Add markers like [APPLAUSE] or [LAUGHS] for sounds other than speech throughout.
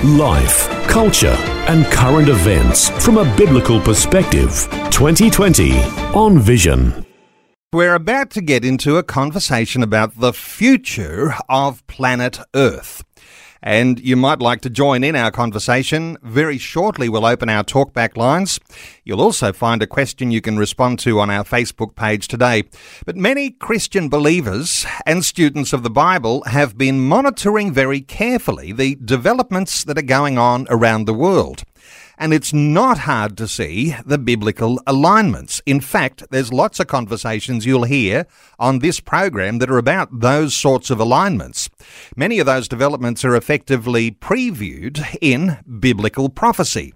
Life, culture, and current events from a biblical perspective. 2020 on Vision. We're about to get into a conversation about the future of planet Earth. And you might like to join in our conversation. Very shortly, we'll open our talkback lines. You'll also find a question you can respond to on our Facebook page today. But many Christian believers and students of the Bible have been monitoring very carefully the developments that are going on around the world and it's not hard to see the biblical alignments. In fact, there's lots of conversations you'll hear on this program that are about those sorts of alignments. Many of those developments are effectively previewed in biblical prophecy.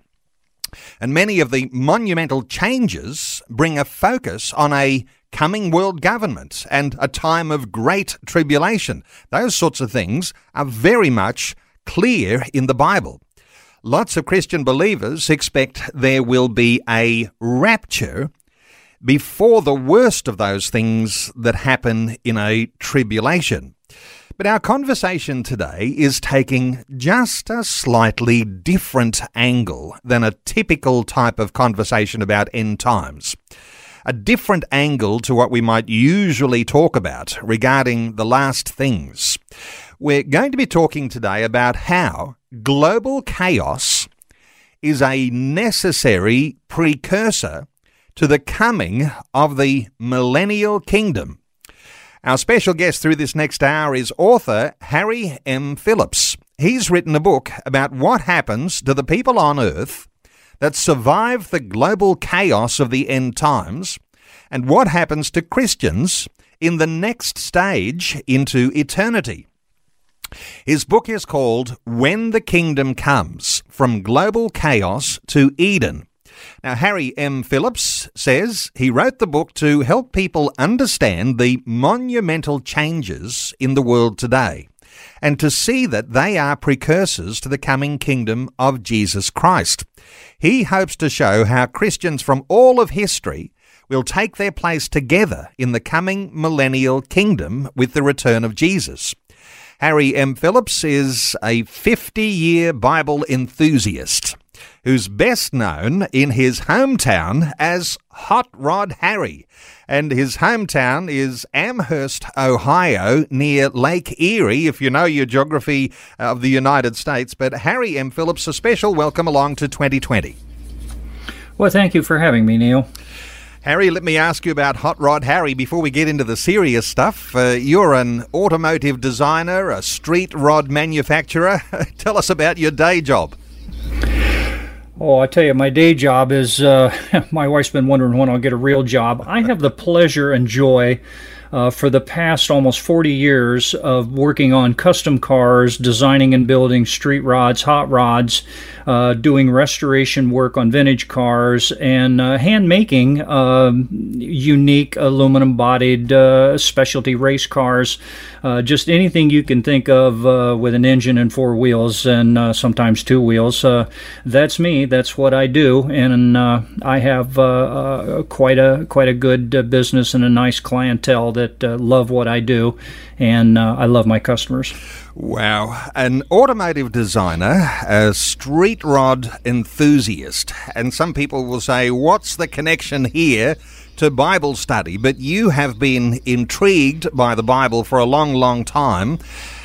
And many of the monumental changes bring a focus on a coming world government and a time of great tribulation. Those sorts of things are very much clear in the Bible. Lots of Christian believers expect there will be a rapture before the worst of those things that happen in a tribulation. But our conversation today is taking just a slightly different angle than a typical type of conversation about end times. A different angle to what we might usually talk about regarding the last things. We're going to be talking today about how global chaos is a necessary precursor to the coming of the millennial kingdom. Our special guest through this next hour is author Harry M. Phillips. He's written a book about what happens to the people on earth that survive the global chaos of the end times and what happens to Christians in the next stage into eternity. His book is called When the Kingdom Comes From Global Chaos to Eden. Now, Harry M. Phillips says he wrote the book to help people understand the monumental changes in the world today and to see that they are precursors to the coming kingdom of Jesus Christ. He hopes to show how Christians from all of history will take their place together in the coming millennial kingdom with the return of Jesus. Harry M. Phillips is a 50 year Bible enthusiast who's best known in his hometown as Hot Rod Harry. And his hometown is Amherst, Ohio, near Lake Erie, if you know your geography of the United States. But Harry M. Phillips, a special welcome along to 2020. Well, thank you for having me, Neil. Harry, let me ask you about Hot Rod Harry before we get into the serious stuff. Uh, you're an automotive designer, a street rod manufacturer. [LAUGHS] Tell us about your day job. Oh, I tell you, my day job is uh, [LAUGHS] my wife's been wondering when I'll get a real job. I have the pleasure and joy uh, for the past almost 40 years of working on custom cars, designing and building street rods, hot rods, uh, doing restoration work on vintage cars, and uh, hand making um, unique aluminum bodied uh, specialty race cars. Uh, just anything you can think of uh, with an engine and four wheels and sometimes two wheels. that's me. That's what I do, and I have quite a quite a good business and a nice clientele that love what I do, and I love my customers. Wow. An automotive designer, a street rod enthusiast. And some people will say, what's the connection here to Bible study? But you have been intrigued by the Bible for a long, long time.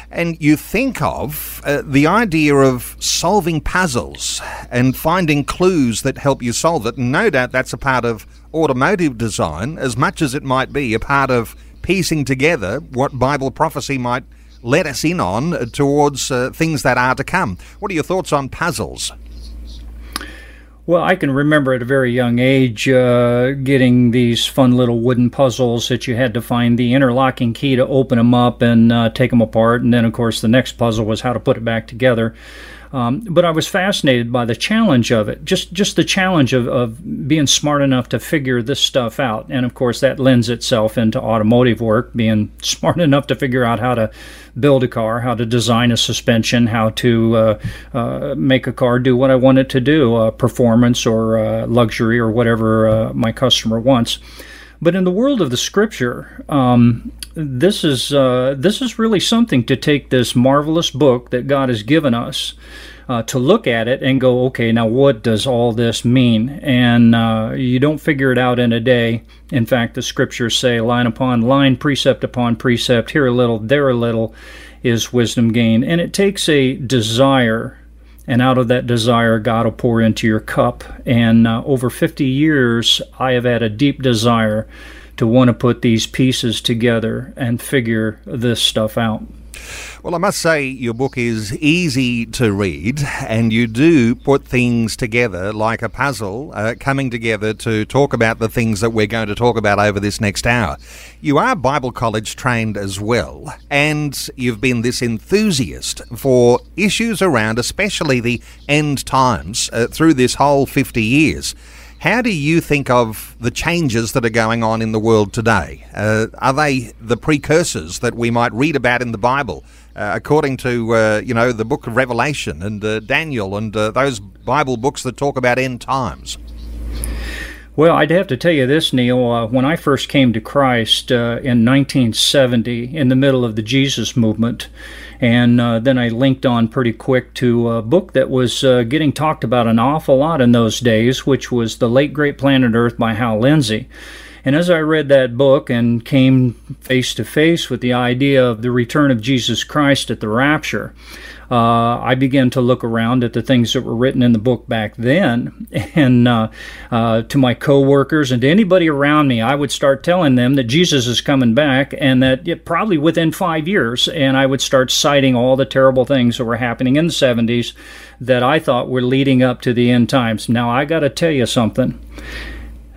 And you think of uh, the idea of solving puzzles and finding clues that help you solve it. And no doubt that's a part of automotive design, as much as it might be a part of piecing together what Bible prophecy might let us in on towards uh, things that are to come. What are your thoughts on puzzles? Well, I can remember at a very young age uh, getting these fun little wooden puzzles that you had to find the interlocking key to open them up and uh, take them apart. And then, of course, the next puzzle was how to put it back together. Um, but I was fascinated by the challenge of it, just just the challenge of, of being smart enough to figure this stuff out. And of course, that lends itself into automotive work, being [LAUGHS] smart enough to figure out how to build a car, how to design a suspension, how to uh, uh, make a car do what I want it to do, uh, performance or uh, luxury or whatever uh, my customer wants. But in the world of the scripture, um, this is uh, this is really something to take this marvelous book that God has given us. Uh, to look at it and go, okay, now what does all this mean? And uh, you don't figure it out in a day. In fact, the scriptures say line upon line, precept upon precept, here a little, there a little is wisdom gained. And it takes a desire, and out of that desire, God will pour into your cup. And uh, over 50 years, I have had a deep desire to want to put these pieces together and figure this stuff out. Well, I must say your book is easy to read, and you do put things together like a puzzle, uh, coming together to talk about the things that we're going to talk about over this next hour. You are Bible college trained as well, and you've been this enthusiast for issues around, especially the end times, uh, through this whole 50 years. How do you think of the changes that are going on in the world today? Uh, are they the precursors that we might read about in the Bible, uh, according to uh, you know the Book of Revelation and uh, Daniel and uh, those Bible books that talk about end times? Well, I'd have to tell you this, Neil. Uh, when I first came to Christ uh, in 1970, in the middle of the Jesus movement, and uh, then I linked on pretty quick to a book that was uh, getting talked about an awful lot in those days, which was The Late Great Planet Earth by Hal Lindsey. And as I read that book and came face to face with the idea of the return of Jesus Christ at the rapture, uh, I began to look around at the things that were written in the book back then, [LAUGHS] and uh, uh, to my coworkers and to anybody around me, I would start telling them that Jesus is coming back, and that probably within five years, and I would start citing all the terrible things that were happening in the 70s that I thought were leading up to the end times. Now I got to tell you something.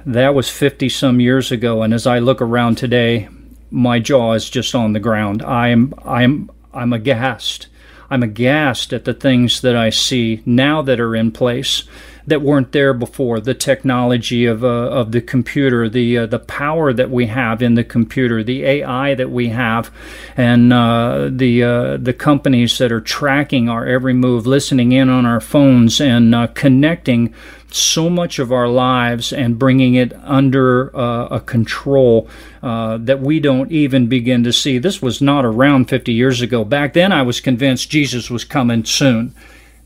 That was 50 some years ago, and as I look around today, my jaw is just on the ground. I'm I'm I'm aghast I'm aghast at the things that I see now that are in place that weren't there before. The technology of, uh, of the computer, the uh, the power that we have in the computer, the AI that we have, and uh, the uh, the companies that are tracking our every move, listening in on our phones, and uh, connecting so much of our lives and bringing it under uh, a control uh, that we don't even begin to see. This was not around 50 years ago. Back then, I was convinced Jesus was coming soon.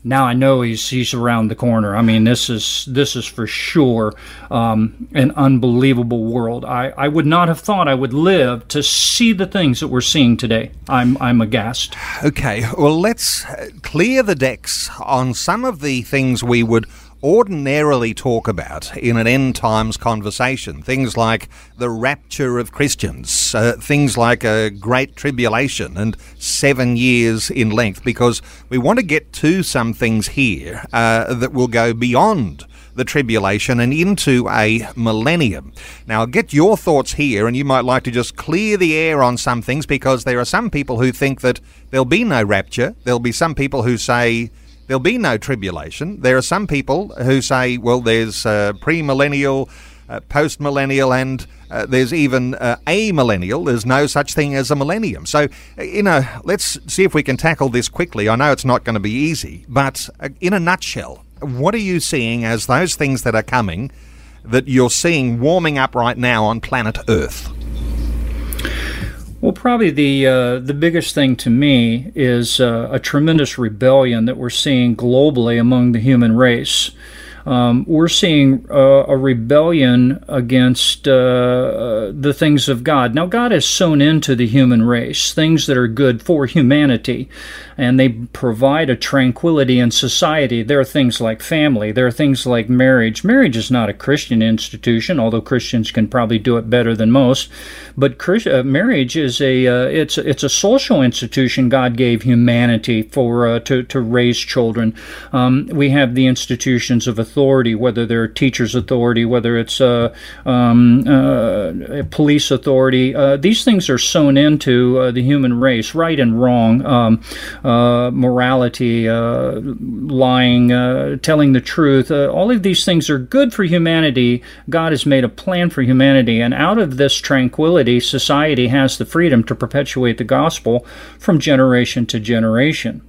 Now I know he's he's around the corner. I mean, this is this is for sure um, an unbelievable world. I, I would not have thought I would live to see the things that we're seeing today. I'm I'm aghast. Okay, well let's clear the decks on some of the things we would ordinarily talk about in an end times conversation. Things like the rapture of Christians, uh, things like a great tribulation and seven years in length, because we want to get to some things here uh, that will go beyond the tribulation and into a millennium. Now, get your thoughts here, and you might like to just clear the air on some things because there are some people who think that there'll be no rapture. There'll be some people who say there'll be no tribulation. There are some people who say, well, there's uh, premillennial, uh, post millennial, and uh, there's even uh, amillennial. There's no such thing as a millennium. So, you know, let's see if we can tackle this quickly. I know it's not going to be easy, but uh, in a nutshell, what are you seeing as those things that are coming that you're seeing warming up right now on planet Earth? Well, probably the uh, the biggest thing to me is uh, a tremendous rebellion that we're seeing globally among the human race. Um, we're seeing uh, a rebellion against uh, the things of God. Now, God has sown into the human race things that are good for humanity and they provide a tranquility in society. There are things like family, there are things like marriage. Marriage is not a Christian institution, although Christians can probably do it better than most. But uh, marriage is a uh, it's it's a social institution God gave humanity for uh, to to raise children. Um, we have the institutions of authority authority, whether they're teachers' authority, whether it's uh, um, uh, police authority. Uh, these things are sown into the human race, right and wrong, um, morality, lying, telling the truth. all of these things are good for humanity. God has made a plan for humanity, and out of this tranquility, society has the freedom to perpetuate the gospel from generation to generation.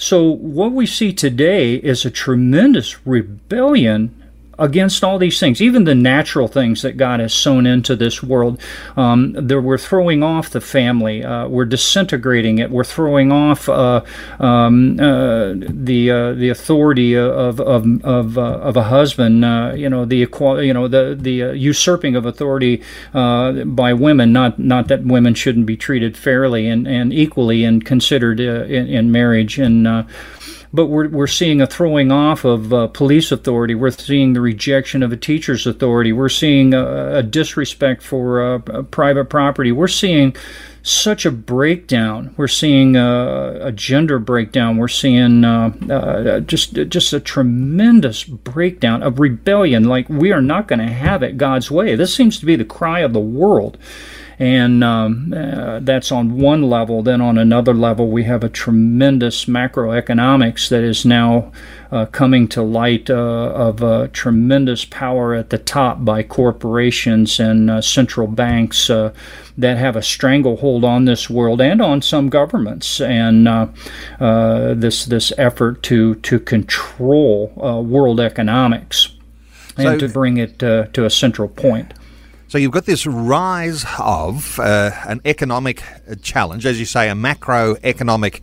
So, what we see today is a tremendous rebellion against all these things, even the natural things that God has sown into this world. Um, we're throwing off the family. Uh, we're disintegrating it. We're throwing off uh, um, uh, the uh, the authority of of of, uh, of a husband. You know the you know the the usurping of authority by women. Not not that women shouldn't be treated fairly and, and equally and considered in, in marriage and but we're, we're seeing a throwing off of uh, police authority. We're seeing the rejection of a teacher's authority. We're seeing a, a disrespect for uh, private property. We're seeing such a breakdown. We're seeing a gender breakdown. We're seeing uh, uh, just just a tremendous breakdown of rebellion. Like we are not going to have it God's way. This seems to be the cry of the world and um, uh, that's on one level. Then on another level, we have a tremendous macroeconomics that is now uh, coming to light uh, of uh, tremendous power at the top by corporations and uh, central banks uh, that have a stranglehold on this world and on some governments, and this this effort to to control world economics and so, to bring it to a central point. So you've got this rise of uh, an economic challenge, as you say, a macroeconomic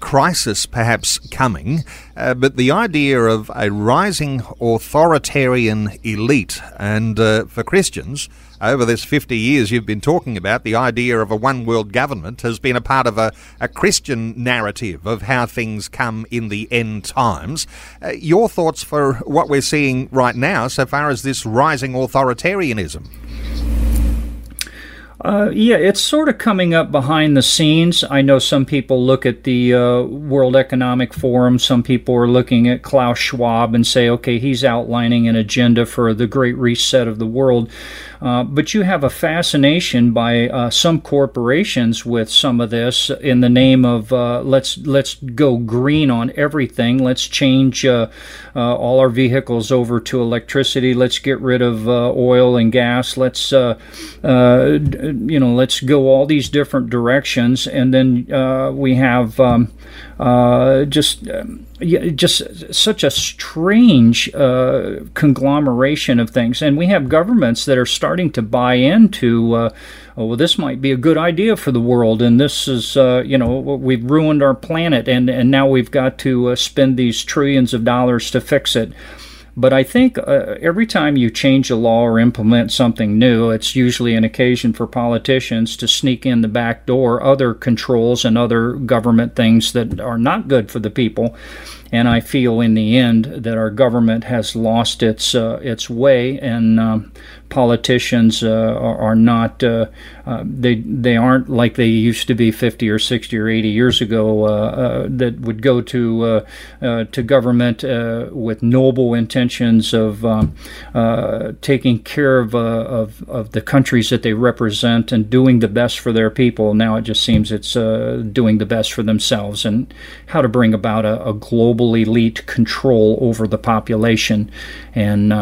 crisis perhaps coming, uh, but the idea of a rising authoritarian elite, and uh, for Christians, over this 50 years you've been talking about, the idea of a one world government has been a part of a, a Christian narrative of how things come in the end times. Uh, your thoughts for what we're seeing right now so far as this rising authoritarianism? Uh, yeah, it's sort of coming up behind the scenes. I know some people look at the uh, World Economic Forum. Some people are looking at Klaus Schwab and say, okay, he's outlining an agenda for the great reset of the world. Uh, but you have a fascination by uh, some corporations with some of this in the name of uh, let's let's go green on everything. Let's change uh, all our vehicles over to electricity. Let's get rid of oil and gas. Let's you know let's go all these different directions. And then uh, we have um, uh, just. Um, just such a strange uh, conglomeration of things. And we have governments that are starting to buy into, uh, oh, well, this might be a good idea for the world, and this is, uh, you know, we've ruined our planet, and, and now we've got to uh, spend these trillions of dollars to fix it. But I think uh, every time you change a law or implement something new, it's usually an occasion for politicians to sneak in the back door other controls and other government things that are not good for the people. And I feel in the end that our government has lost its uh, its way, and um, politicians uh, are, are, not uh, they they aren't like they used to be 50 or 60 or 80 years ago that would go to to government with noble intentions of um, taking care of, of of the countries that they represent and doing the best for their people. Now it just seems it's doing the best for themselves and how to bring about a, a global elite control over the population. And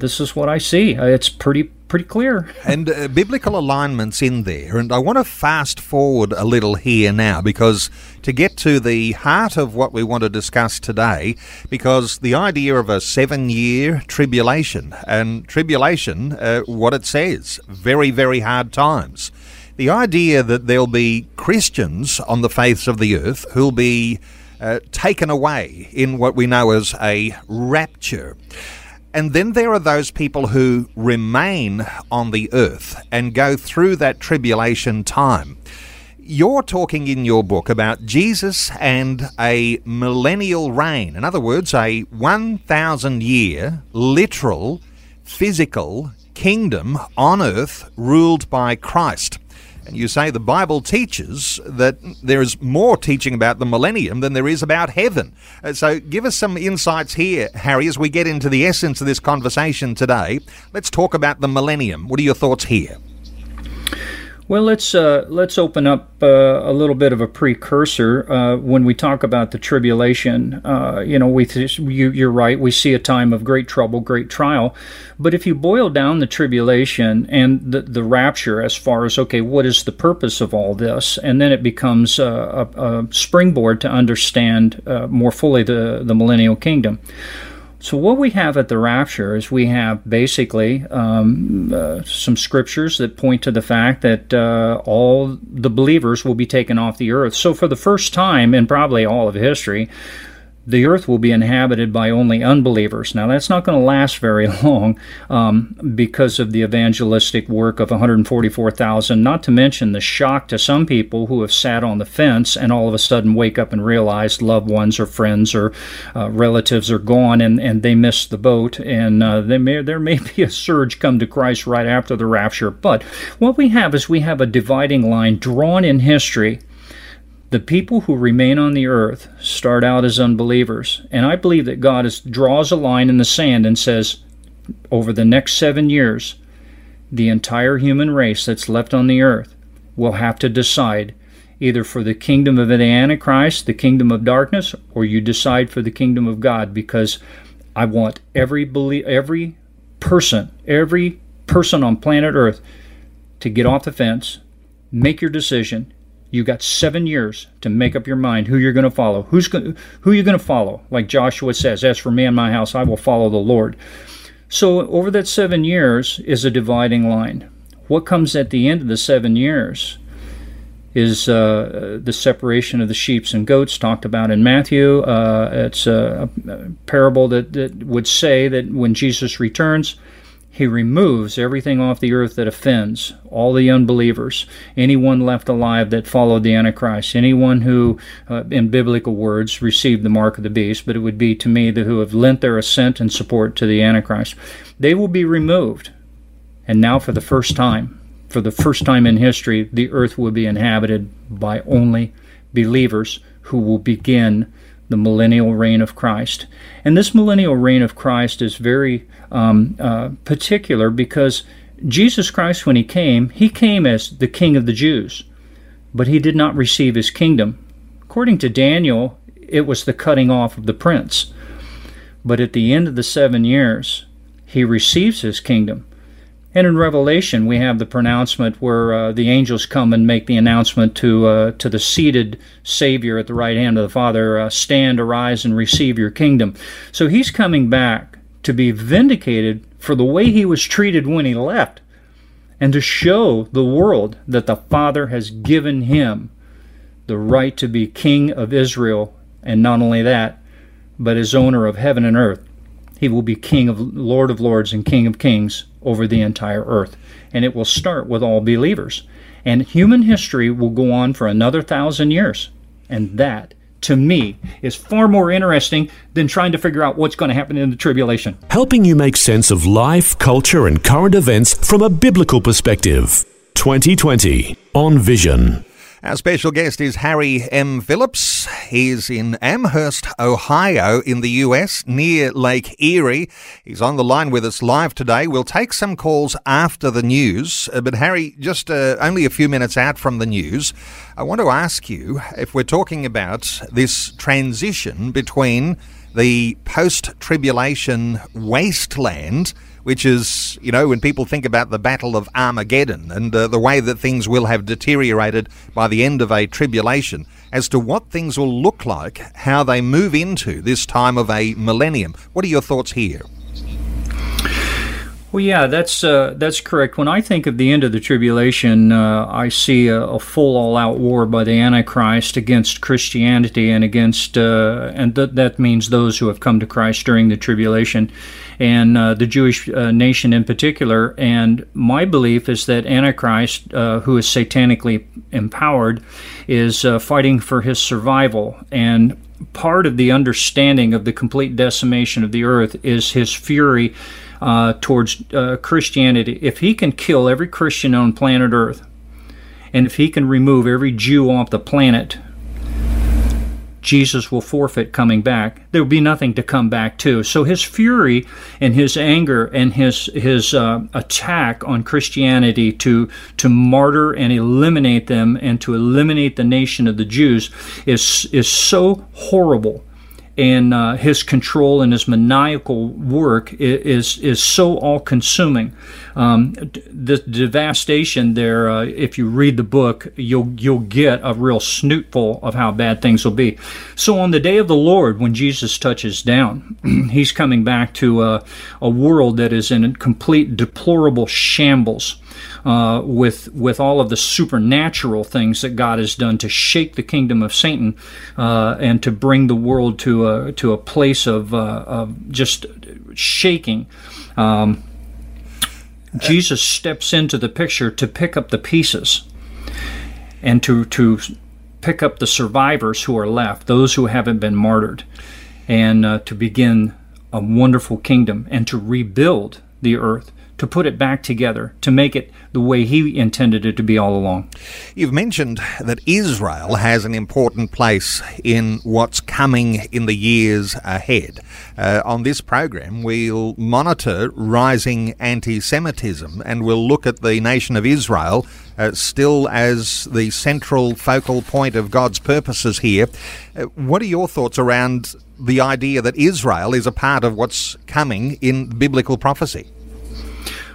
this is what I see. It's pretty pretty clear. [LAUGHS] and uh, biblical alignments in there. And I want to fast forward a little here now because to get to the heart of what we want to discuss today, because the idea of a seven year tribulation, and tribulation, uh, what it says, very, very hard times. The idea that there'll be Christians on the face of the earth who'll be uh, taken away in what we know as a rapture. And then there are those people who remain on the earth and go through that tribulation time. You're talking in your book about Jesus and a millennial reign. In other words, a 1,000 year literal physical kingdom on earth ruled by Christ. You say the Bible teaches that there is more teaching about the millennium than there is about heaven. Uh, so give us some insights here, Harry, as we get into the essence of this conversation today. Let's talk about the millennium. What are your thoughts here? Well, let's uh, let's open up uh, a little bit of a precursor uh, when we talk about the tribulation. Uh, you know, we th- you, you're right. We see a time of great trouble, great trial. But if you boil down the tribulation and the the rapture, as far as okay, what is the purpose of all this, and then it becomes a, a, a springboard to understand uh, more fully the the millennial kingdom. So, what we have at the rapture is we have basically um, uh, some scriptures that point to the fact that uh, all the believers will be taken off the earth. So, for the first time in probably all of history, the earth will be inhabited by only unbelievers. Now, that's not going to last very [LAUGHS] long um, because of the evangelistic work of 144,000, not to mention the shock to some people who have sat on the fence and all of a sudden wake up and realize loved ones or friends or uh, relatives are gone and, and they missed the boat. And uh, may, there may [LAUGHS] be a surge come to Christ right after the rapture. But what we have is we have a dividing line drawn in history the people who remain on the earth start out as unbelievers. And I believe that God is, draws a line in the sand and says, over the next seven years, the entire human race that's left on the earth will have to decide either for the kingdom of the Antichrist, the kingdom of darkness, or you decide for the kingdom of God because I want every belie- every person, every person on planet Earth to get off the fence, make your decision, you got seven years to make up your mind who you're going to follow. Who's who you're going to follow? Like Joshua says, "As for me and my house, I will follow the Lord." So over that seven years is a dividing line. What comes at the end of the seven years is uh, the separation of the sheep and goats talked about in Matthew. Uh, it's a, a parable that, that would say that when Jesus returns, he removes everything off the earth that offends, all the unbelievers, anyone left alive that followed the Antichrist, anyone who, uh, in biblical words, received the mark of the beast, but it would be to me the who have lent their assent and support to the Antichrist. They will be removed. And now, for the first time, for the first time in history, the earth will be inhabited by only believers who will begin the millennial reign of Christ. And this millennial reign of Christ is very um, uh, particular because Jesus Christ, when he came, he came as the King of the Jews, but he did not receive his kingdom. According to Daniel, it was the cutting off of the prince. But at the end of the seven years, he receives his kingdom. And in Revelation, we have the pronouncement where uh, the angels come and make the announcement to uh, to the seated Savior at the right hand of the Father, uh, "Stand, arise, and receive your kingdom." So he's coming back to be vindicated for the way he was treated when he left, and to show the world that the Father has given him the right to be King of Israel, and not only that, but as owner of heaven and earth. He will be King of Lord of Lords and King of Kings over the entire earth. And it will start with all believers. And human history will go on for another thousand years. And that, to me, is far more interesting than trying to figure out what's going to happen in the tribulation. Helping you make sense of life, culture, and current events from a biblical perspective. 2020 on Vision. Our special guest is Harry M. Phillips. He's in Amherst, Ohio, in the US, near Lake Erie. He's on the line with us live today. We'll take some calls after the news. Uh, but, Harry, just uh, only a few minutes out from the news, I want to ask you if we're talking about this transition between the post tribulation wasteland which is, you know, when people think about the Battle of Armageddon and uh, the way that things will have deteriorated by the end of a tribulation, as to what things will look like, how they move into this time of a millennium. What are your thoughts here? Well, yeah, that's uh, that's correct. When I think of the end of the tribulation, uh, I see a, a, full all-out war by the Antichrist against Christianity and against, uh, and th- that means those who have come to Christ during the tribulation, and uh, the Jewish uh, nation in particular. And my belief is that Antichrist, uh, who is satanically empowered, is fighting for his survival and. Part of the understanding of the complete decimation of the earth is his fury uh, towards uh, Christianity, if he can kill every Christian on planet Earth And if he can remove every Jew off the planet, Jesus will forfeit coming back. There will be nothing to come back to. So his fury and his anger and his his uh, attack on Christianity to to martyr and eliminate them and to eliminate the nation of the Jews is is so horrible and uh, his control and his maniacal work is is, so all consuming. Um, the devastation there, uh, if you read the book, you'll you'll get a real snootful of how bad things will be. So on the day of the Lord, when Jesus touches down, [CLEARS THROAT] he's coming back to a, a world that is in a complete deplorable shambles uh, with with all of the supernatural things that God has done to shake the kingdom of Satan uh, and to bring the world to a to a place of, uh, of just shaking. Um, Jesus steps into the picture to pick up the pieces and to to pick up the survivors who are left, those who haven't been martyred, and uh, to begin a wonderful kingdom and to rebuild the earth to put it back together, to make it the way he intended it to be all along. You've mentioned that Israel has an important place in what's coming in the years ahead. Uh, on this program, we'll monitor rising anti Semitism and we'll look at the nation of Israel uh, still as the central focal point of God's purposes here. Uh, what are your thoughts around the idea that Israel is a part of what's coming in biblical prophecy?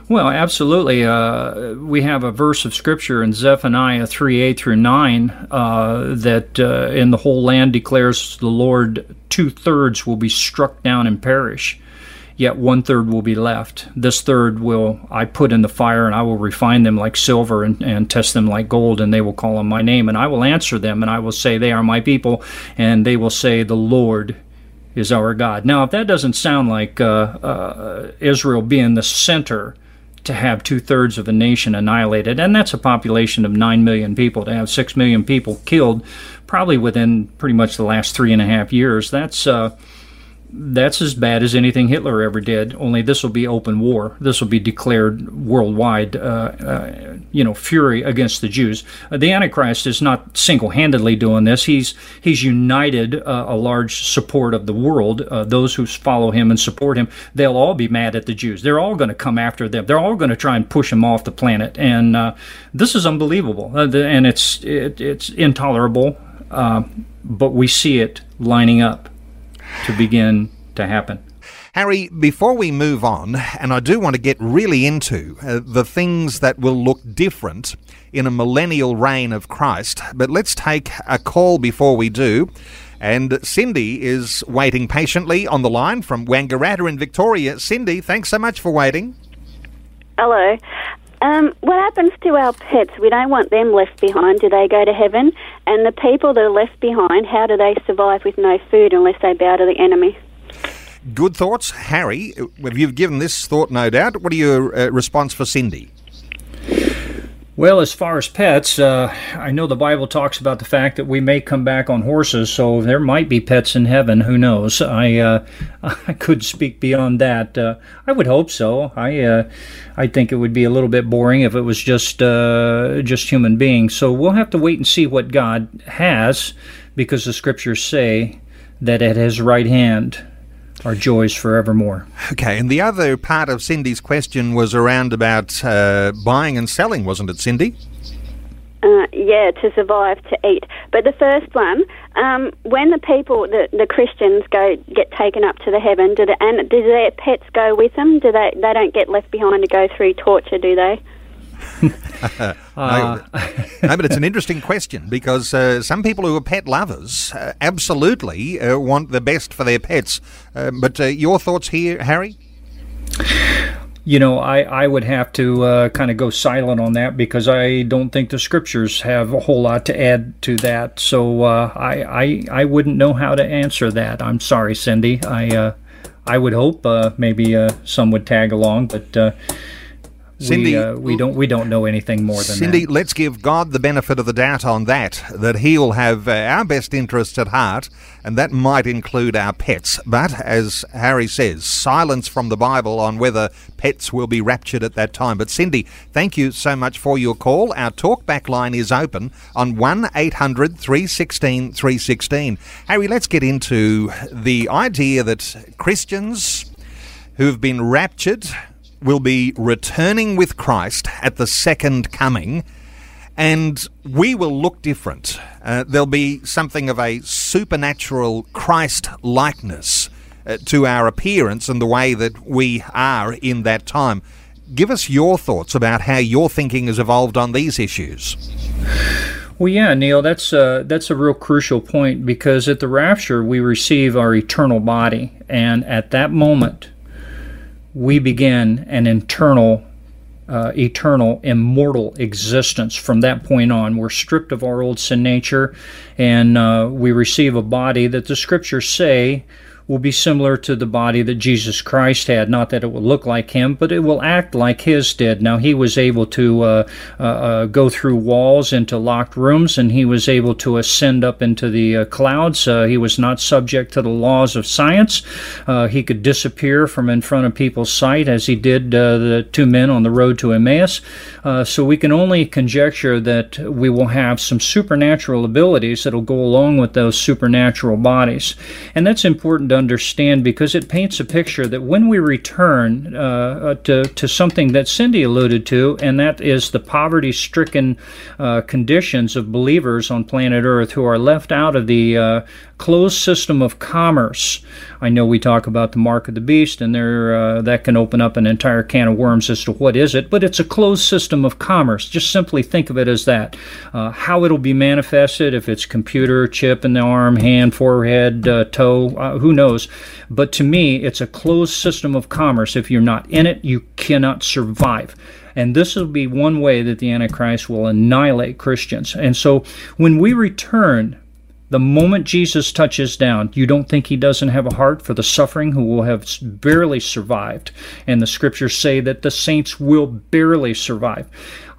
Well, absolutely. Uh, we have a verse of scripture in Zephaniah 3 8 through 9 uh, that uh, in the whole land declares the Lord, two thirds will be struck down and perish, yet one third will be left. This third will I put in the fire, and I will refine them like silver and, and test them like gold, and they will call on my name, and I will answer them, and I will say, They are my people, and they will say, The Lord is our God. Now, if that doesn't sound like uh, uh, Israel being the center, to have two thirds of a nation annihilated, and that's a population of 9 million people, to have 6 million people killed probably within pretty much the last three and a half years, that's. Uh, that's as bad as anything Hitler ever did. Only this will be open war. This will be declared worldwide, uh, uh, you know, fury against the Jews. Uh, the Antichrist is not single-handedly doing this. He's he's united uh, a large support of the world. Uh, those who follow him and support him, they'll all be mad at the Jews. They're all going to come after them. They're all going to try and push them off the planet. And uh, this is unbelievable. and it's it, it's intolerable. but we see it lining up to begin to happen. Harry, before we move on, and I do want to get really into uh, the things that will look different in a millennial reign of Christ, but let's take a call before we do. And Cindy is waiting patiently on the line from Wangaratta in Victoria. Cindy, thanks so much for waiting. Hello. Um, what happens to our pets? We don't want them left behind. Do they go to heaven? And the people that are left behind, how do they survive with no food unless they bow to the enemy? Good thoughts, Harry. You've given this thought, no doubt. What are your uh, response for Cindy? Well, as far as pets, uh, I know the Bible talks about the fact that we may come back on horses, so there might be pets in heaven. Who knows? I uh, [LAUGHS] I could speak beyond that. Uh, I would hope so. I uh, I think it would be a little bit boring if it was just uh, just human beings. So we'll have to wait and see what God has, because the Scriptures say that at His right hand our joys forevermore. Okay, and the other part of Cindy's question was around about uh, buying and selling, wasn't it, Cindy? Uh, yeah, to survive, to eat. But the first one, um, when the people, the, the Christians, go get taken up to the heaven, do the, and do their pets go with them? Do they? They don't get left behind to go through torture, do they? Uh, no, [LAUGHS] no, but it's an interesting question because uh, some people who are pet lovers uh, absolutely uh, want the best for their pets. Uh, but uh, your thoughts here, Harry? You know, I, I would have to kind of go silent on that because I don't think the scriptures have a whole lot to add to that. So I, I I wouldn't know how to answer that. I'm sorry, Cindy. I I would hope maybe some would tag along, but Cindy, we, uh, we don't we don't know anything more than that. Cindy, that. let's give God the benefit of the doubt on that. That He'll have uh, our best interests at heart, and that might include our pets. But as Harry says, silence from the Bible on whether pets will be raptured at that time. But Cindy, thank you so much for your call. Our talkback line is open on one 800 316 316. Harry, let's get into the idea that Christians who've been raptured will be returning with Christ at the second coming, and we will look different. Uh, there'll be something of a supernatural Christ likeness uh, to our appearance and the way that we are in that time. Give us your thoughts about how your thinking has evolved on these issues. Well, yeah, Neil, that's a, that's a real crucial point because at the rapture we receive our eternal body, and at that moment we begin an internal, uh, eternal, immortal existence. From that point on, we're stripped of our old sin nature, and uh, we receive a body that the Scriptures say will be similar to the body that Jesus Christ had. Not that it will look like him, but it will act like his did. Now, he was able to uh, uh, uh, go through walls into locked rooms, and he was able to ascend up into the uh, clouds. Uh, he was not subject to the laws of science. He could disappear from in front of people's sight, as he did the two men on the road to Emmaus. so we can only conjecture that we will have some supernatural abilities that will go along with those supernatural bodies. And that's important to understand because it paints a picture that when we return uh, to, to something that Cindy alluded to, and that is the poverty stricken uh, conditions of believers on planet Earth who are left out of the uh, closed system of commerce. I know we talk about the mark of the beast, and there uh, that can open up an entire can of worms as to what is it, but it's a closed system of commerce. Just simply think of it as that. Uh, how it'll be manifested, if it's computer, chip in the arm, hand, forehead, uh, toe, uh, who knows. But to me, it's a closed system of commerce. If you're not in it, you cannot survive. And this will be one way that the Antichrist will annihilate Christians. And so when we return, the moment Jesus touches down, you don't think he doesn't have a heart for the suffering who will have barely survived. And the scriptures say that the saints will barely survive.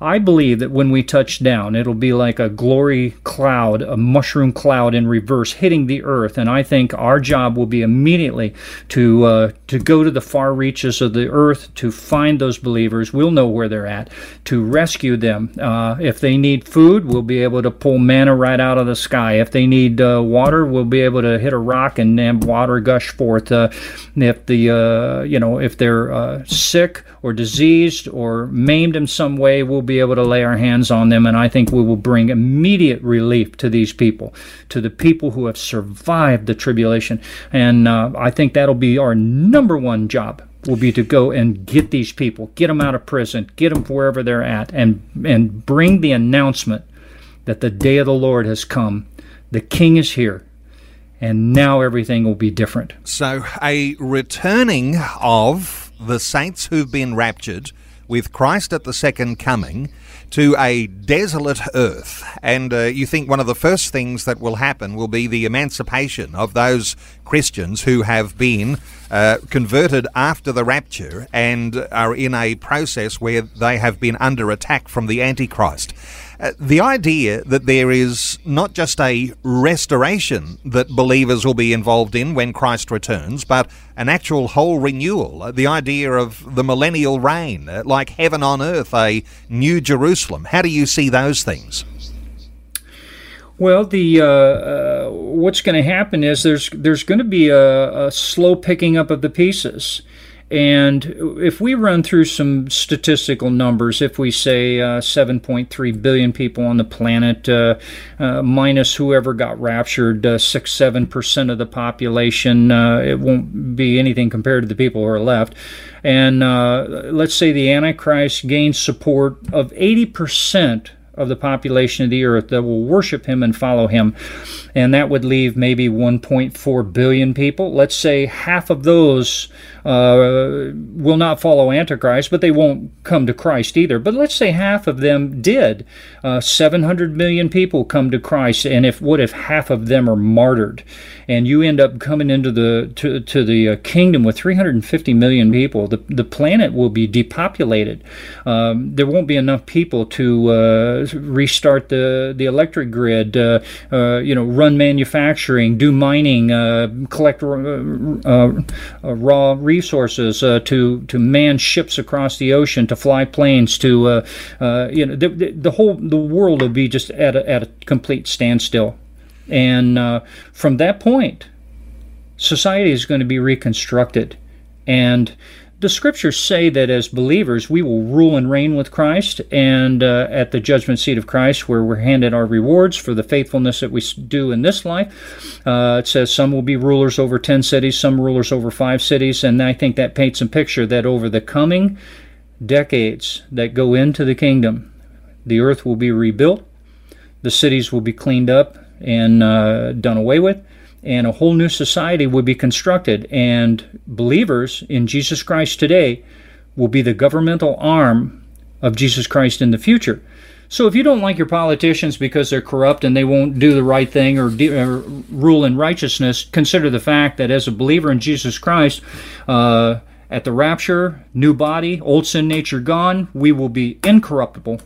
I believe that when we touch down, it'll be like a glory cloud, a mushroom cloud in reverse hitting the earth. And I think our job will be immediately to uh, to go to the far reaches of the earth to find those believers. We'll know where they're at to rescue them. Uh, if they need food, we'll be able to pull manna right out of the sky. If they need uh, water, we'll be able to hit a rock and, and water gush forth. Uh, if the uh, you know if they're uh, sick or diseased or maimed in some way, we'll be able to lay our hands on them, and I think we will bring immediate relief to these people, to the people who have survived the tribulation. And uh, I think that'll be our number one job will be to go and get these people, get them out of prison, get them wherever they're at, and and bring the announcement that the day of the Lord has come. The King is here and now everything will be different. So, a returning of the saints who've been raptured with Christ at the second coming to a desolate earth. And uh, you think one of the first things that will happen will be the emancipation of those Christians who have been uh, converted after the rapture and are in a process where they have been under attack from the Antichrist. Uh, the idea that there is not just a restoration that believers will be involved in when Christ returns, but an actual whole renewal. Uh, the idea of the millennial reign, uh, like heaven on earth, a new Jerusalem. How do you see those things? Well, the uh, uh, what's going to happen is there's there's going to be a, a slow picking up of the pieces. And if we run through some statistical numbers, if we say uh, 7.3 billion people on the planet, uh, uh, minus whoever got raptured, uh, 6 7% of the population, uh, it won't be anything compared to the people who are left. And uh, let's say the Antichrist gains support of 80% of the population of the earth that will worship him and follow him. And that would leave maybe 1.4 billion people. Let's say half of those uh, will not follow Antichrist, but they won't come to Christ either. But let's say half of them did. Uh, 700 million people come to Christ, and if what if half of them are martyred, and you end up coming into the to, to the uh, kingdom with 350 million people? The the planet will be depopulated. Um, there won't be enough people to uh, restart the the electric grid. Uh, you know, run manufacturing, do mining, collect raw resources uh, to to man ships across the ocean, to fly planes, to uh, uh, you know the, the whole the world will be just at a, at a complete standstill. And uh, from that point, society is going to be reconstructed. And the scriptures say that as believers, we will rule and reign with Christ, and uh, at the judgment seat of Christ, where we're handed our rewards for the faithfulness that we do in this life. Uh, it says some will be rulers over 10 cities, some rulers over five cities, and I think that paints a picture that over the coming decades that go into the kingdom, the earth will be rebuilt, the cities will be cleaned up and uh, done away with, and a whole new society will be constructed. And believers in Jesus Christ today will be the governmental arm of Jesus Christ in the future. So if you don't like your politicians because they're corrupt and they won't do the right thing or, de- or rule in righteousness, consider the fact that as a believer in Jesus Christ, uh, at the rapture, new body, old sin nature gone, we will be incorruptible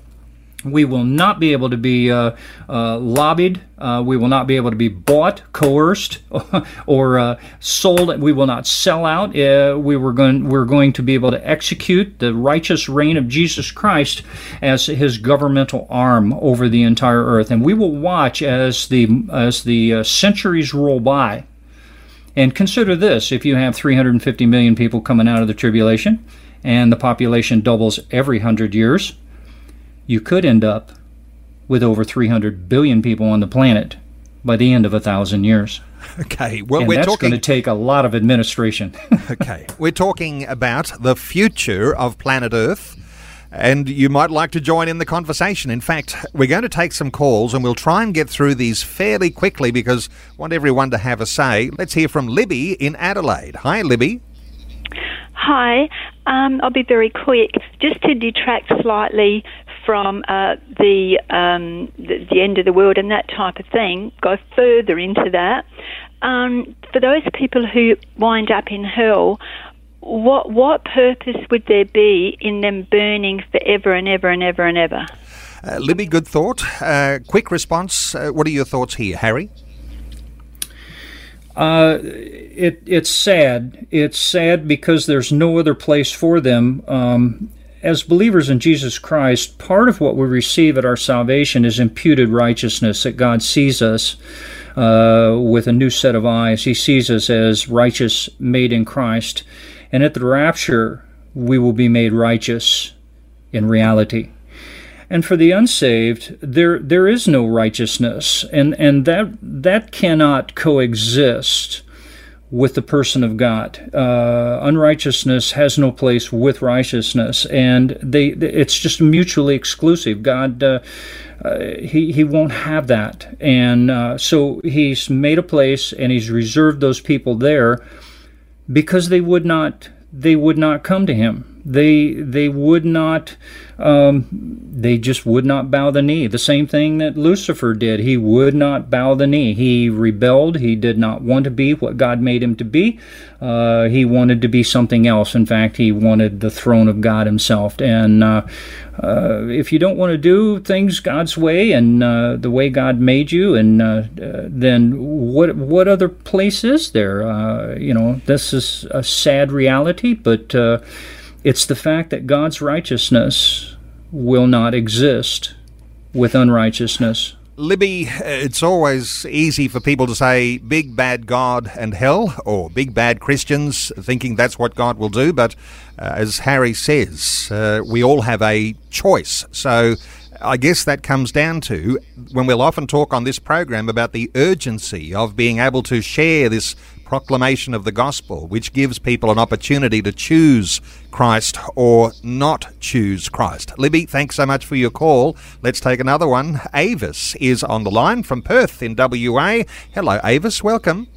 we will not be able to be uh, uh, lobbied. Uh, we will not be able to be bought, coerced, [LAUGHS] or uh, sold. We will not sell out. Uh, we were going. We're going to be able to execute the righteous reign of Jesus Christ as His governmental arm over the entire earth, and we will watch as the as the uh, centuries roll by. And consider this: if you have 350 million people coming out of the tribulation, and the population doubles every hundred years you could end up with over 300 billion people on the planet by the end of a thousand years. [LAUGHS] Okay, well, and we're that's talking. going to take a lot of administration. [LAUGHS] okay, we're talking about the future of planet Earth. And you might like to join in the conversation. In fact, we're going to take some calls and we'll try and get through these fairly quickly because I want everyone to have a say. Let's hear from Libby in Adelaide. Hi, Libby. Hi, um, I'll be very quick. Just to detract slightly from uh, the, um, the, the end of the world and that type of thing, go further into that. Um, for those people who wind up in hell, what what purpose would there be in them burning forever and ever and ever and ever? Uh, Libby, good thought. Uh, quick response. Uh, what are your thoughts here, Harry? Uh, it, it's sad. It's sad because there's no other place for them. Um, as believers in Jesus Christ, part of what we receive at our salvation is imputed righteousness, that God sees us uh, with a new set of eyes. He sees us as righteous, made in Christ. And at the rapture, we will be made righteous in reality. And for the unsaved, there there is no righteousness, and, and that that cannot coexist with the person of God. Uh, unrighteousness has no place with righteousness, and they it's just mutually exclusive. God. Uh, uh, he he won't have that, and uh, so he's made a place, and he's reserved those people there because they would not they would not come to him. They they would not um, they just would not bow the knee. The same thing that Lucifer did. He would not bow the knee. He rebelled. He did not want to be what God made him to be. Uh, he wanted to be something else. In fact, he wanted the throne of God himself. And uh, uh, if you don't want to do things God's way and uh, the way God made you, and uh, then what what other place is there? Uh, you know, this is a sad reality, but it's the fact that God's righteousness will not exist with unrighteousness. Libby, it's always easy for people to say big bad God and hell, or big bad Christians, thinking that's what God will do. But uh, as Harry says, uh, we all have a choice. So I guess that comes down to when we'll often talk on this program about the urgency of being able to share this proclamation of the gospel, which gives people an opportunity to choose Christ or not choose Christ. Libby, thanks so much for your call. Let's take another one. Avis is on the line from Perth in WA. Hello, Avis. Welcome.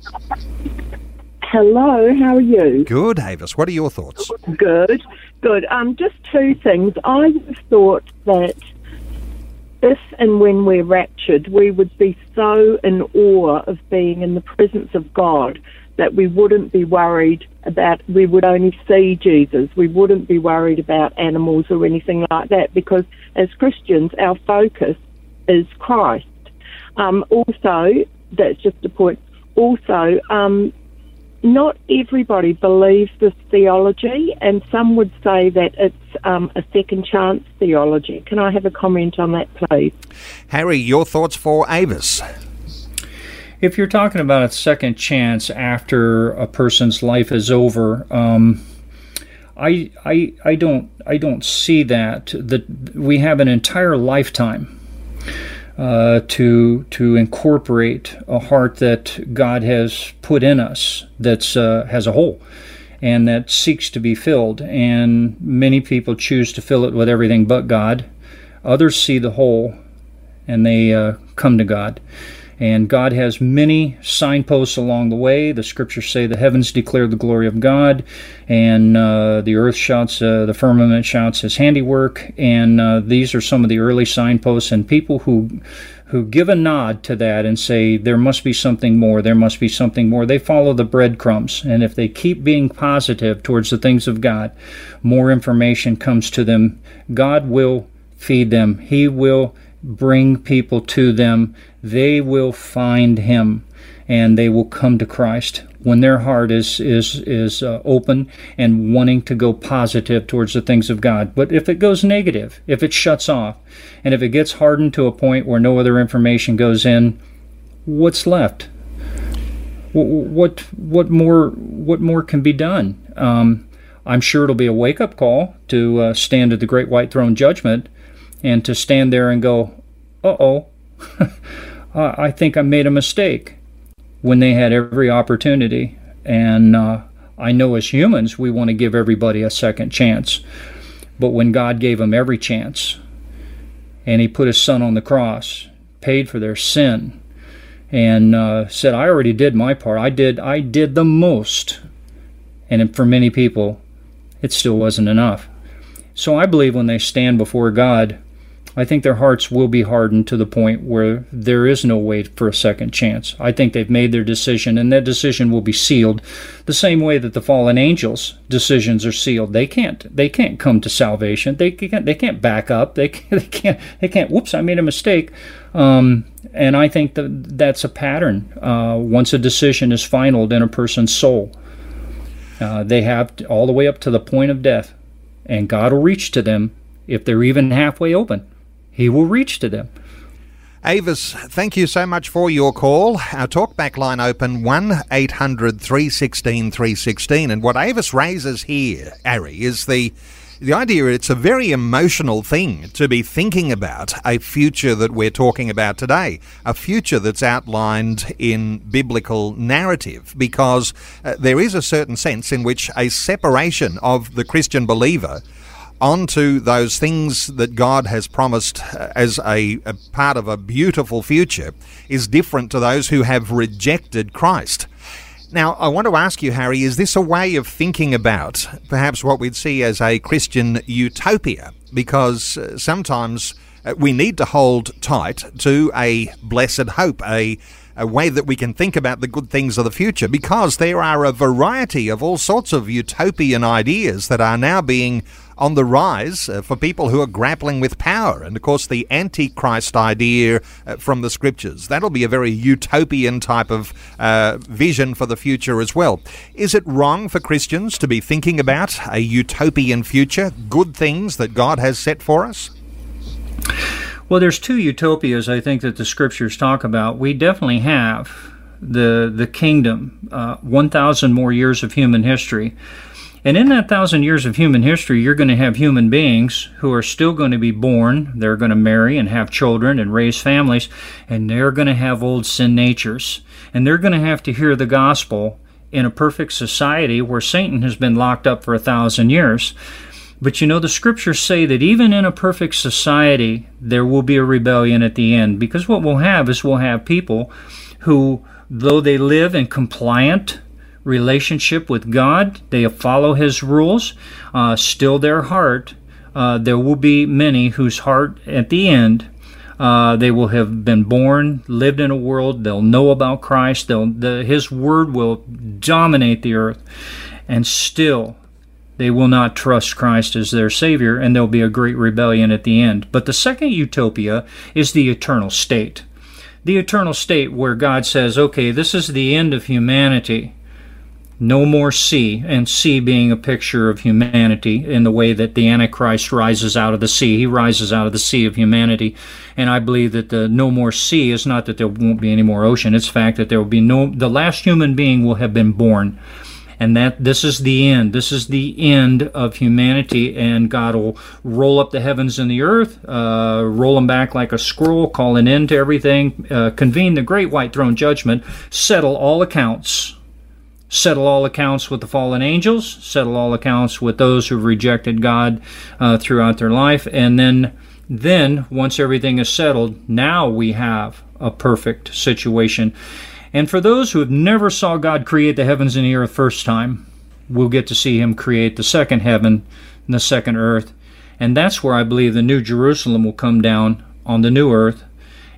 Hello, how are you? Good, Avis. What are your thoughts? Good, good. Um, just two things. I thought that if and when we're raptured, we would be so in awe of being in the presence of God that we wouldn't be worried about, we would only see Jesus. We wouldn't be worried about animals or anything like that because as Christians, our focus is Christ. Um, also, that's just a point. Also, um, not everybody believes this theology, and some would say that it's um, a second chance theology. Can I have a comment on that, please? Harry, your thoughts for Avis? If you're talking about a second chance after a person's life is over, um, I, I, I don't I don't see that that we have an entire lifetime uh, to to incorporate a heart that God has put in us that's uh, has a hole and that seeks to be filled. And many people choose to fill it with everything but God. Others see the hole and they uh, come to God. And God has many signposts along the way. The scriptures say the heavens declare the glory of God, and uh, the earth shouts, uh, the firmament shouts His handiwork. And uh, these are some of the early signposts. And people who who give a nod to that and say there must be something more, there must be something more. They follow the breadcrumbs, and if they keep being positive towards the things of God, more information comes to them. God will feed them. He will bring people to them, they will find him and they will come to Christ when their heart is is is uh, open and wanting to go positive towards the things of God. But if it goes negative, if it shuts off, and if it gets hardened to a point where no other information goes in, what's left? What what more what more can be done? Um, I'm sure it'll be a wake up call to uh, stand at the great white throne judgment and to stand there and go, uh oh, [LAUGHS] I think I made a mistake when they had every opportunity. And uh, I know as humans, we want to give everybody a second chance. But when God gave them every chance, and He put His Son on the cross, paid for their sin, and uh, said, "I already did my part. I did. I did the most." And for many people, it still wasn't enough. So I believe when they stand before God, I think their hearts will be hardened to the point where there is no way for a second chance. I think they've made their decision, and that decision will be sealed the same way that the fallen angels' decisions are sealed. They can't they can't come to salvation. They can't they can't back up. They can't, [LAUGHS] they can't they can't. Whoops! I made a mistake. Um, and I think that that's a pattern. Uh, once a decision is finaled in a person's soul, uh, they have all the way up to the point of death, and God will reach to them if they're even halfway open he will reach to them. Avis, thank you so much for your call. Our talkback line open 1 800 316 316. And what Avis raises here, Harry, is the the idea it's a very emotional thing to be thinking about a future that we're talking about today, a future that's outlined in biblical narrative, because uh, there is a certain sense in which a separation of the Christian believer onto those things that God has promised uh, as a, a, part of a beautiful future is different to those who have rejected Christ. Now, I want to ask you, Harry, is this a way of thinking about perhaps what we'd see as a Christian utopia? Because uh, sometimes uh, we need to hold tight to a blessed hope, a a way that we can think about the good things of the future because there are a variety of all sorts of utopian ideas that are now being on the rise uh, for people who are grappling with power. And of course, the Antichrist idea uh, from the scriptures. That'll be a very utopian type of uh, vision for the future as well. Is it wrong for Christians to be thinking about a utopian future, good things that God has set for us? Well, there's two utopias I think that the scriptures talk about. We definitely have the the kingdom, uh, 1,000 more years of human history. And in that thousand years of human history, you're going to have human beings who are still going to be born. They're going to marry and have children and raise families, and they're going to have old sin natures. And they're going to have to hear the gospel in a perfect society where Satan has been locked up for a thousand years. But you know, the scriptures say that even in a perfect society, there will be a rebellion at the end. Because what we'll have is we'll have people who, though they live in compliant relationship with God, they follow His rules, uh, still their heart. Uh, there will be many whose heart at the end uh, they will have been born, lived in a world. They'll know about Christ. They'll, the, His word will dominate the earth, and still they will not trust Christ as their Savior, and there'll be a great rebellion at the end. But the second utopia is the eternal state. The eternal state where God says, okay, this is the end of humanity no more sea, and sea being a picture of humanity in the way that the Antichrist rises out of the sea. He rises out of the sea of humanity. And I believe that the no more sea is not that there won't be any more ocean, it's fact that there will be no, the last human being will have been born. And that this is the end. This is the end of humanity, and God will roll up the heavens and the earth, uh, roll them back like a scroll, call an end to everything, uh, convene the great white throne judgment, settle all accounts settle all accounts with the fallen angels, settle all accounts with those who've rejected God uh, throughout their life, and then then once everything is settled, now we have a perfect situation. And for those who have never saw God create the heavens and the earth first time, we'll get to see him create the second heaven and the second earth. And that's where I believe the new Jerusalem will come down on the new earth.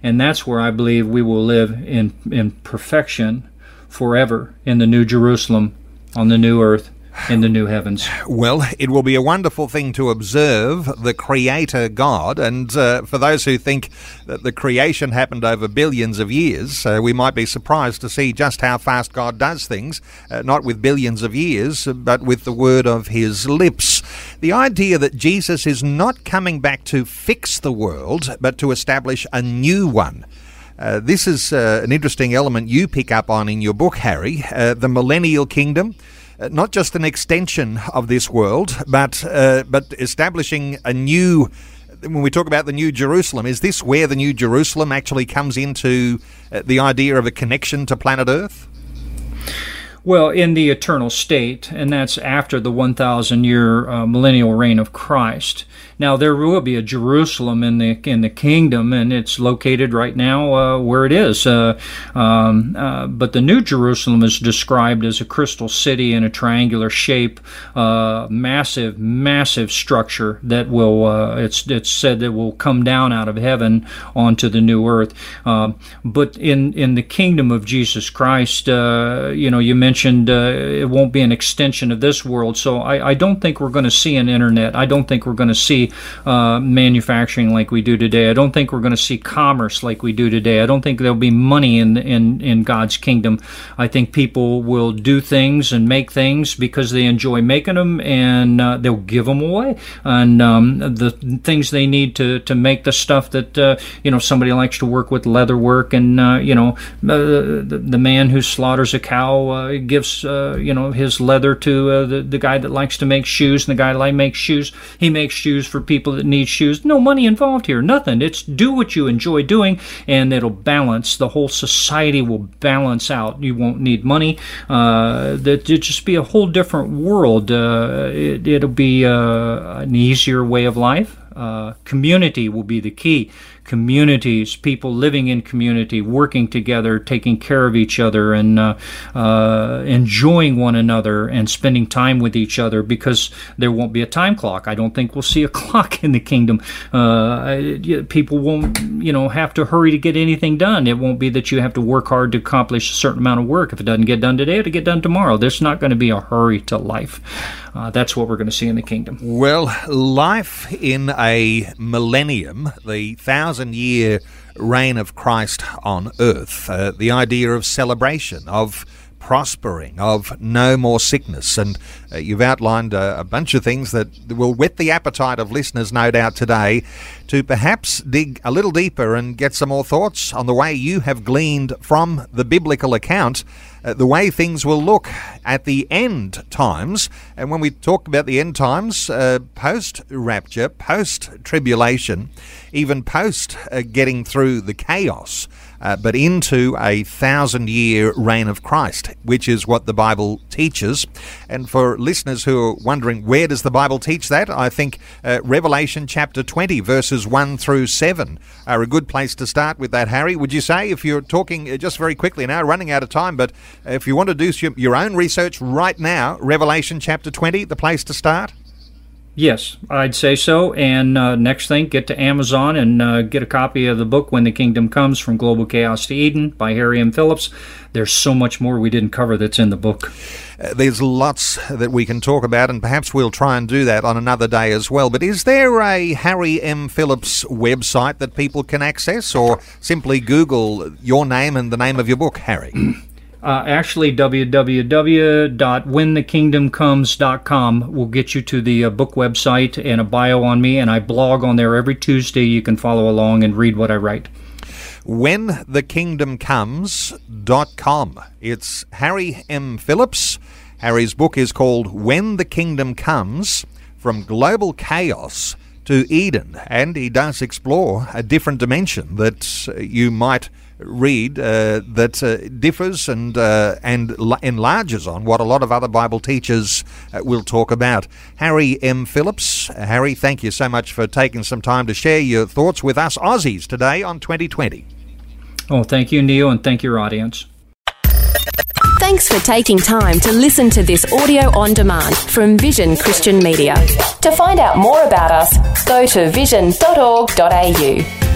And that's where I believe we will live in, in perfection forever in the New Jerusalem, on the new earth, in the new heavens. Well, it will be a wonderful thing to observe the Creator God. And uh, for those who think that the creation happened over billions of years, uh, we might be surprised to see just how fast God does things, uh, not with billions of years, but with the word of His lips. The idea that Jesus is not coming back to fix the world, but to establish a new one. Uh, this is uh, an interesting element you pick up on in your book, Harry. Uh, the millennial kingdom, uh, not just an extension of this world, but uh, but establishing a new. When we talk about the New Jerusalem, is this where the New Jerusalem actually comes into the idea of a connection to planet Earth? Well, in the eternal state, and that's after the 1,000 year millennial reign of Christ. Now there will be a Jerusalem in the in the kingdom, and it's located right now uh, where it is. Uh, um, uh, but the New Jerusalem is described as a crystal city in a triangular shape, uh, massive, massive structure that will. Uh, it's it's said that will come down out of heaven onto the new earth. Um, but in in the kingdom of Jesus Christ, uh, you know, you mentioned it won't be an extension of this world. So I, I don't think we're going to see an internet. I don't think we're going to see uh, manufacturing like we do today. I don't think we're going to see commerce like we do today. I don't think there'll be money in in in God's kingdom. I think people will do things and make things because they enjoy making them, and uh, they'll give them away. And um, the things they need to to make the stuff that uh, you know somebody likes to work with leather work, and uh, you know uh, the, the man who slaughters a cow uh, gives you know his leather to the the guy that likes to make shoes, and the guy that makes shoes he makes shoes for people that need shoes. No money involved here, nothing. It's do what you enjoy doing, and it'll balance. The whole society will balance out. You won't need money. Uh, that it'll just be a whole different world. Uh, it, will be uh, an easier way of life. Uh, community will be the key communities, people living in community, working together, taking care of each other, and uh, uh, enjoying one another and spending time with each other because there won't be a time clock. I don't think we'll see a [LAUGHS] clock in the kingdom. Uh, people won't, you know, have to hurry to get anything done. It won't be that you have to work hard to accomplish a certain amount of work. If it doesn't get done today, it'll get done tomorrow. There's not going to be a hurry to life. Uh, that's what we're going to see in the kingdom. Well, life in a millennium, the thousand year reign of Christ on earth, uh, the idea of celebration, of prospering, of no more sickness. And uh, you've outlined a, a, bunch of things that will whet the appetite of listeners, no doubt, today to perhaps dig a little deeper and get some more thoughts on the way you have gleaned from the biblical account. Uh, the way things will look at the end times. And when we talk about the end times, uh, post rapture, post tribulation, even post uh, getting through the chaos, uh, but into a thousand year reign of Christ, which is what the Bible teaches. And for listeners who are wondering, where does the Bible teach that? I think uh, Revelation chapter 20, verses 1 through 7 are a good place to start with that, Harry. Would you say, if you're talking uh, just very quickly now, running out of time, but If you want to do your own research right now, Revelation chapter 20, the place to start? Yes, I'd say so. And uh, next thing, get to Amazon and uh, get a copy of the book When the Kingdom Comes from Global Chaos to Eden by Harry M. Phillips. There's so much more we didn't cover that's in the book. Uh, there's lots that we can talk about, and perhaps we'll try and do that on another day as well. But is there a Harry M. Phillips website that people can access, or simply Google your name and the name of your book, Harry? [CLEARS THROAT] Uh, actually, www.whenthekingdomcomes.com will get you to the uh, book website and a bio on me, and I blog on there every Tuesday. You can follow along and read what I write. Whenthekingdomcomes.com. It's Harry M. Phillips. Harry's book is called When the Kingdom Comes From Global Chaos to Eden, and he does explore a different dimension that you might read uh, that uh, differs and uh, and enlarges on what a lot of other Bible teachers uh, will talk about. Harry M. Phillips, Harry, thank you so much for taking some time to share your thoughts with us Aussies today on 2020. Oh, thank you, Neil, and thank your audience. Thanks for taking time to listen to this audio on demand from Vision Christian Media. To find out more about us, go to vision.org.au.